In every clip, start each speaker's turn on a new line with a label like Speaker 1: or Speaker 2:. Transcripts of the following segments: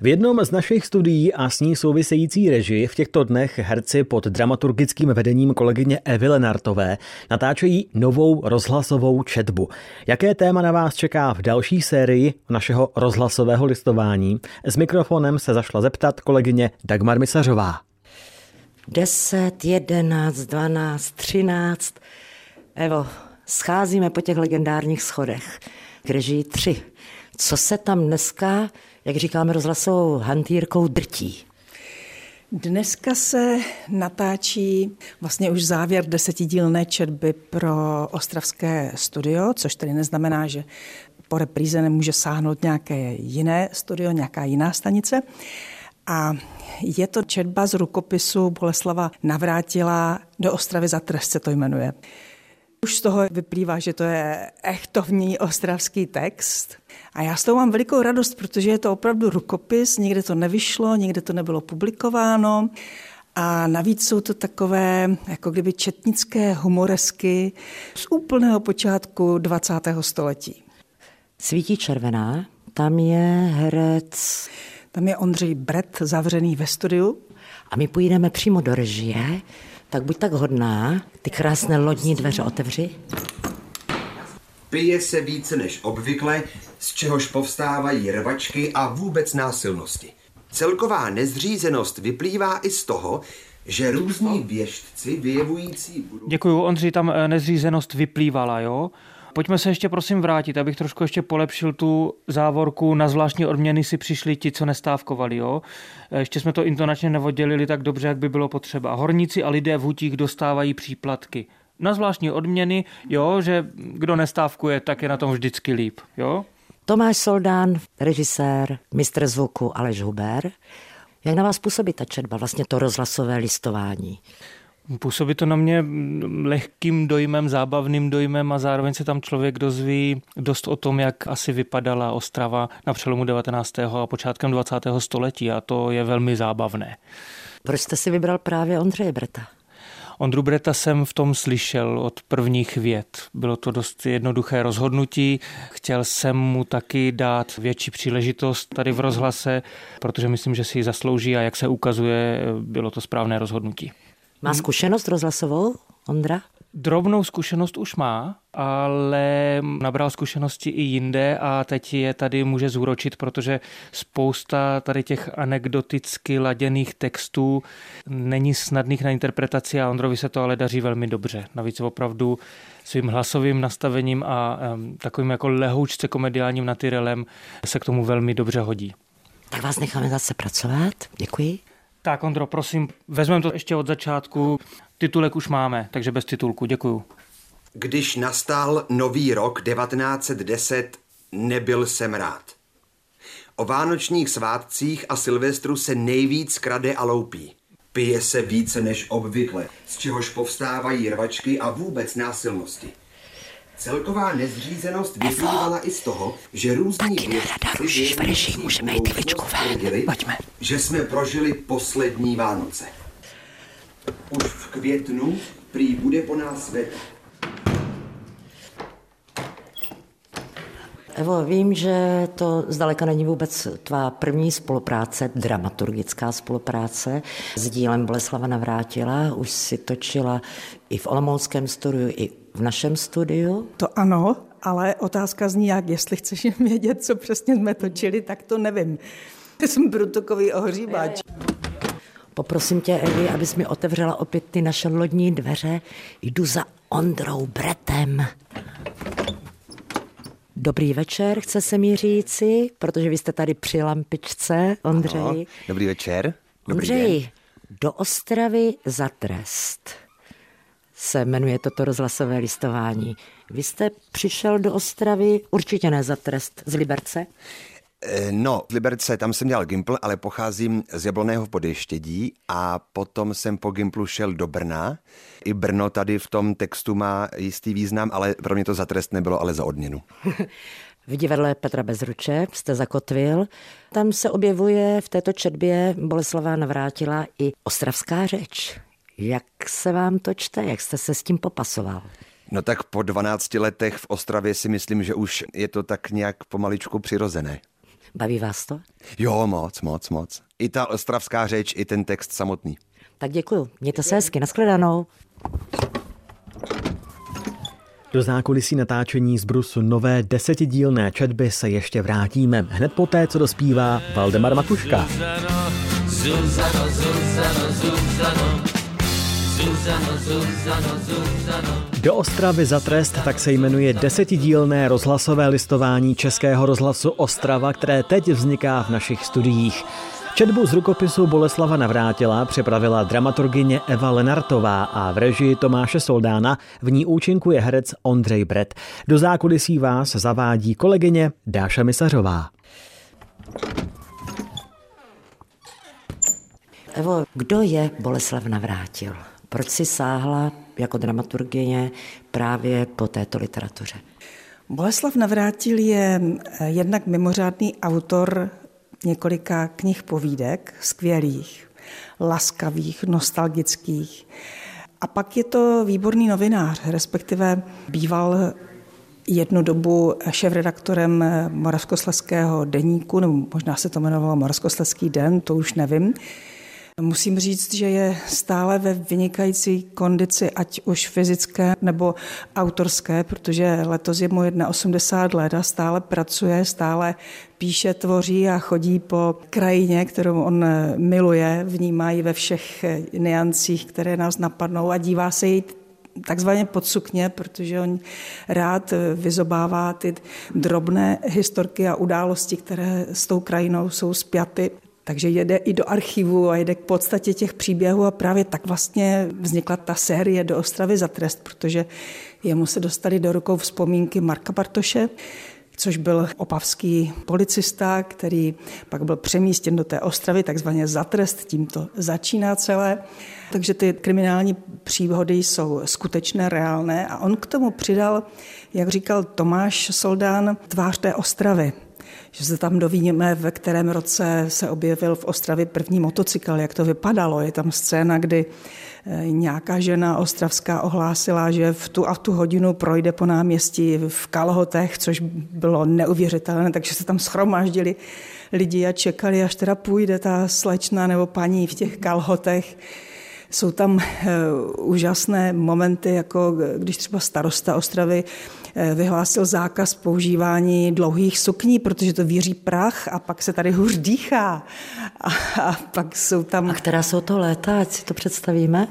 Speaker 1: V jednom z našich studií a s ní související režii v těchto dnech herci pod dramaturgickým vedením kolegyně Evy Lenartové natáčejí novou rozhlasovou četbu. Jaké téma na vás čeká v další sérii našeho rozhlasového listování? S mikrofonem se zašla zeptat kolegyně Dagmar Misařová.
Speaker 2: 10, 11, 12, 13. Evo, scházíme po těch legendárních schodech. K režii 3. Co se tam dneska jak říkáme rozhlasovou hantýrkou, drtí.
Speaker 3: Dneska se natáčí vlastně už závěr desetidílné četby pro Ostravské studio, což tedy neznamená, že po repríze nemůže sáhnout nějaké jiné studio, nějaká jiná stanice. A je to četba z rukopisu Boleslava Navrátila do Ostravy za trest se to jmenuje. Už z toho vyplývá, že to je echtovní ostravský text. A já z toho mám velikou radost, protože je to opravdu rukopis, někde to nevyšlo, někde to nebylo publikováno. A navíc jsou to takové, jako kdyby četnické humoresky z úplného počátku 20. století.
Speaker 2: Svítí červená, tam je herec...
Speaker 3: Tam je Ondřej Bret zavřený ve studiu.
Speaker 2: A my půjdeme přímo do režie, tak buď tak hodná, ty krásné lodní dveře otevři.
Speaker 4: Pije se více než obvykle, z čehož povstávají rvačky a vůbec násilnosti. Celková nezřízenost vyplývá i z toho, že různí věštci vyjevující...
Speaker 5: Budou... Děkuju, Ondřej, tam eh, nezřízenost vyplývala, jo? Pojďme se ještě prosím vrátit, abych trošku ještě polepšil tu závorku. Na zvláštní odměny si přišli ti, co nestávkovali. Jo? Ještě jsme to intonačně nevoddělili tak dobře, jak by bylo potřeba. Horníci a lidé v hutích dostávají příplatky. Na zvláštní odměny, jo, že kdo nestávkuje, tak je na tom vždycky líp. Jo?
Speaker 2: Tomáš Soldán, režisér, mistr zvuku Aleš Huber. Jak na vás působí ta četba, vlastně to rozhlasové listování?
Speaker 5: Působí to na mě lehkým dojmem, zábavným dojmem a zároveň se tam člověk dozví dost o tom, jak asi vypadala Ostrava na přelomu 19. a počátkem 20. století a to je velmi zábavné.
Speaker 2: Proč jste si vybral právě Ondřeje Breta?
Speaker 5: Ondru Breta jsem v tom slyšel od prvních věd. Bylo to dost jednoduché rozhodnutí. Chtěl jsem mu taky dát větší příležitost tady v rozhlase, protože myslím, že si ji zaslouží a jak se ukazuje, bylo to správné rozhodnutí.
Speaker 2: Má zkušenost rozhlasovou, Ondra?
Speaker 5: Drobnou zkušenost už má, ale nabral zkušenosti i jinde a teď je tady může zúročit, protože spousta tady těch anekdoticky laděných textů není snadných na interpretaci a Ondrovi se to ale daří velmi dobře. Navíc opravdu svým hlasovým nastavením a takovým jako lehoučce komediálním natyrelem se k tomu velmi dobře hodí.
Speaker 2: Tak vás necháme zase pracovat. Děkuji.
Speaker 5: Tak, Ondro, prosím, vezmeme to ještě od začátku. Titulek už máme, takže bez titulku. Děkuju.
Speaker 4: Když nastal nový rok 1910, nebyl jsem rád. O vánočních svátcích a Silvestru se nejvíc krade a loupí. Pije se více než obvykle, z čehož povstávají rvačky a vůbec násilnosti. Celková nezřízenost vyplývala i z toho, že různí
Speaker 2: vědci můžeme jít Pojďme.
Speaker 4: že jsme prožili poslední Vánoce. Už v květnu prý bude po nás svět.
Speaker 2: Evo, vím, že to zdaleka není vůbec tvá první spolupráce, dramaturgická spolupráce s dílem Boleslava Navrátila. Už si točila i v Olomouckém studiu, i v našem studiu.
Speaker 3: To ano, ale otázka zní jak, jestli chceš vědět, co přesně jsme točili, tak to nevím. Jsem brutokový ohříbač.
Speaker 2: Poprosím tě, Evi, abys mi otevřela opět ty naše lodní dveře. Jdu za Ondrou Bretem. Dobrý večer, chce se mi říci, protože vy jste tady při lampičce, Ondřej. Ano,
Speaker 6: dobrý večer.
Speaker 2: Dobrý Ondřej, den. do Ostravy za trest se jmenuje toto rozhlasové listování. Vy jste přišel do Ostravy, určitě ne za trest, z Liberce?
Speaker 6: Eh, no, v Liberce tam jsem dělal Gimpl, ale pocházím z Jabloného podještědí a potom jsem po Gimplu šel do Brna. I Brno tady v tom textu má jistý význam, ale pro mě to za trest nebylo, ale za odměnu.
Speaker 2: V divadle Petra Bezruče jste zakotvil. Tam se objevuje v této četbě Boleslava navrátila i ostravská řeč. Jak se vám to čte? Jak jste se s tím popasoval?
Speaker 6: No tak po 12 letech v Ostravě si myslím, že už je to tak nějak pomaličku přirozené.
Speaker 2: Baví vás to?
Speaker 6: Jo, moc, moc, moc. I ta ostravská řeč, i ten text samotný.
Speaker 2: Tak děkuju. Mějte se hezky. Naschledanou.
Speaker 1: Do zákulisí natáčení z Brusu nové desetidílné četby se ještě vrátíme. Hned poté, co dospívá Valdemar Matuška. Zuzano, Zuzano, Zuzano, Zuzano, Zuzano, Zuzano. Do Ostravy za trest tak se jmenuje desetidílné rozhlasové listování Českého rozhlasu Ostrava, které teď vzniká v našich studiích. Četbu z rukopisu Boleslava Navrátila připravila dramaturgině Eva Lenartová a v režii Tomáše Soldána v ní účinkuje herec Ondřej Bret. Do zákulisí vás zavádí kolegyně Dáša Misařová.
Speaker 2: Evo, kdo je Boleslav Navrátil? Proč si sáhla jako dramaturgině právě po této literatuře?
Speaker 3: Boleslav Navrátil je jednak mimořádný autor několika knih povídek, skvělých, laskavých, nostalgických. A pak je to výborný novinář, respektive býval jednu dobu šéf-redaktorem Moravskosleského deníku, nebo možná se to jmenovalo Moravskosleský den, to už nevím. Musím říct, že je stále ve vynikající kondici, ať už fyzické nebo autorské, protože letos je mu 81 let a stále pracuje, stále píše, tvoří a chodí po krajině, kterou on miluje, vnímá ji ve všech niancích, které nás napadnou a dívá se jí takzvaně pod sukně, protože on rád vyzobává ty drobné historky a události, které s tou krajinou jsou spjaty. Takže jede i do archivu a jede k podstatě těch příběhů a právě tak vlastně vznikla ta série do Ostravy za trest, protože jemu se dostali do rukou vzpomínky Marka Bartoše, což byl opavský policista, který pak byl přemístěn do té Ostravy, takzvaně za trest, tím to začíná celé. Takže ty kriminální příhody jsou skutečné, reálné a on k tomu přidal, jak říkal Tomáš Soldán, tvář té Ostravy že se tam dovíme, ve kterém roce se objevil v Ostravě první motocykl, jak to vypadalo. Je tam scéna, kdy eh, nějaká žena ostravská ohlásila, že v tu a tu hodinu projde po náměstí v kalhotech, což bylo neuvěřitelné, takže se tam schromáždili lidi a čekali, až teda půjde ta slečna nebo paní v těch kalhotech. Jsou tam eh, úžasné momenty, jako když třeba starosta Ostravy Eh, vyhlásil zákaz používání dlouhých sukní, protože to víří prach a pak se tady hůř dýchá. A, a pak jsou tam...
Speaker 2: A která jsou to léta, ať si to představíme?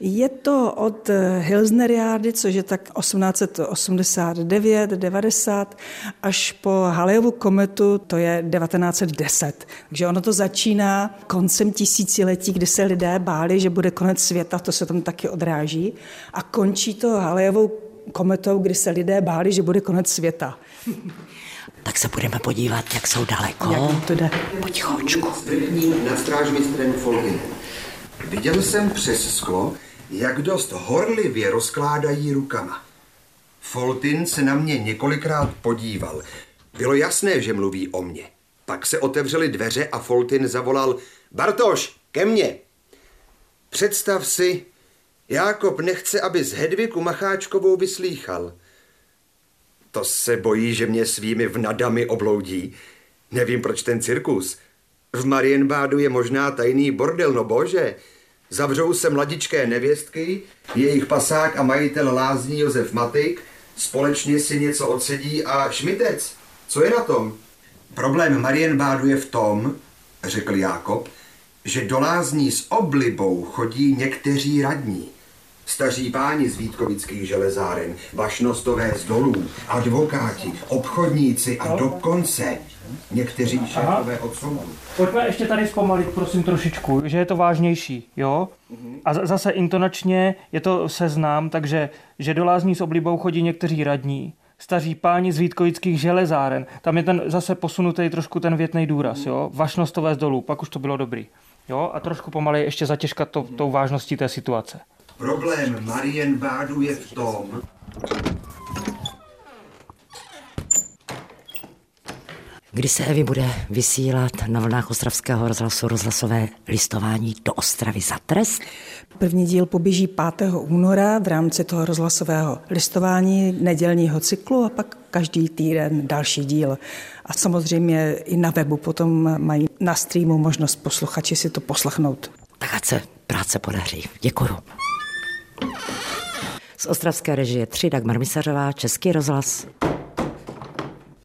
Speaker 3: Je to od eh, Hilsneriády, což je tak 1889, 90, až po Halejovu kometu, to je 1910. Takže ono to začíná koncem tisíciletí, kdy se lidé báli, že bude konec světa, to se tam taky odráží, a končí to Halejovou kometou, kdy se lidé báli, že bude konec světa.
Speaker 2: Tak se budeme podívat, jak jsou daleko.
Speaker 3: Jak to jde?
Speaker 2: Potichoučku.
Speaker 4: Na strážmistrem Folginem. Viděl jsem přes sklo, jak dost horlivě rozkládají rukama. Foltin se na mě několikrát podíval. Bylo jasné, že mluví o mně. Pak se otevřely dveře a Foltin zavolal Bartoš, ke mně. Představ si, Jákob nechce, aby z Hedviku Macháčkovou vyslýchal. To se bojí, že mě svými vnadami obloudí. Nevím, proč ten cirkus. V Marienbádu je možná tajný bordel, no bože. Zavřou se mladičké nevěstky, jejich pasák a majitel lázní Josef Matik, společně si něco odsedí a šmitec. Co je na tom? Problém Marienbádu je v tom, řekl Jákob, že do lázní s oblibou chodí někteří radní. Staří páni z Vítkovických železáren, vašnostové z dolů, advokáti, obchodníci a dokonce někteří šéfové od soudu.
Speaker 5: Pojďme ještě tady zpomalit, prosím, trošičku, že je to vážnější, jo? A zase intonačně je to seznám, takže že do lázní s oblibou chodí někteří radní, staří páni z Vítkovických železáren. Tam je ten zase posunutý trošku ten větný důraz, jo? Vašnostové z dolů, pak už to bylo dobrý. Jo? A trošku pomalej ještě zatěžkat to, tou vážností té situace.
Speaker 4: Problém Marienbádu je v tom,
Speaker 2: Kdy se Evi bude vysílat na vlnách Ostravského rozhlasu rozhlasové listování do Ostravy za trest?
Speaker 3: První díl poběží 5. února v rámci toho rozhlasového listování nedělního cyklu a pak každý týden další díl. A samozřejmě i na webu potom mají na streamu možnost posluchači si to poslechnout.
Speaker 2: Tak ať se práce podaří. Děkuju. Z ostravské režie 3 Dagmar Misařová, Český rozhlas.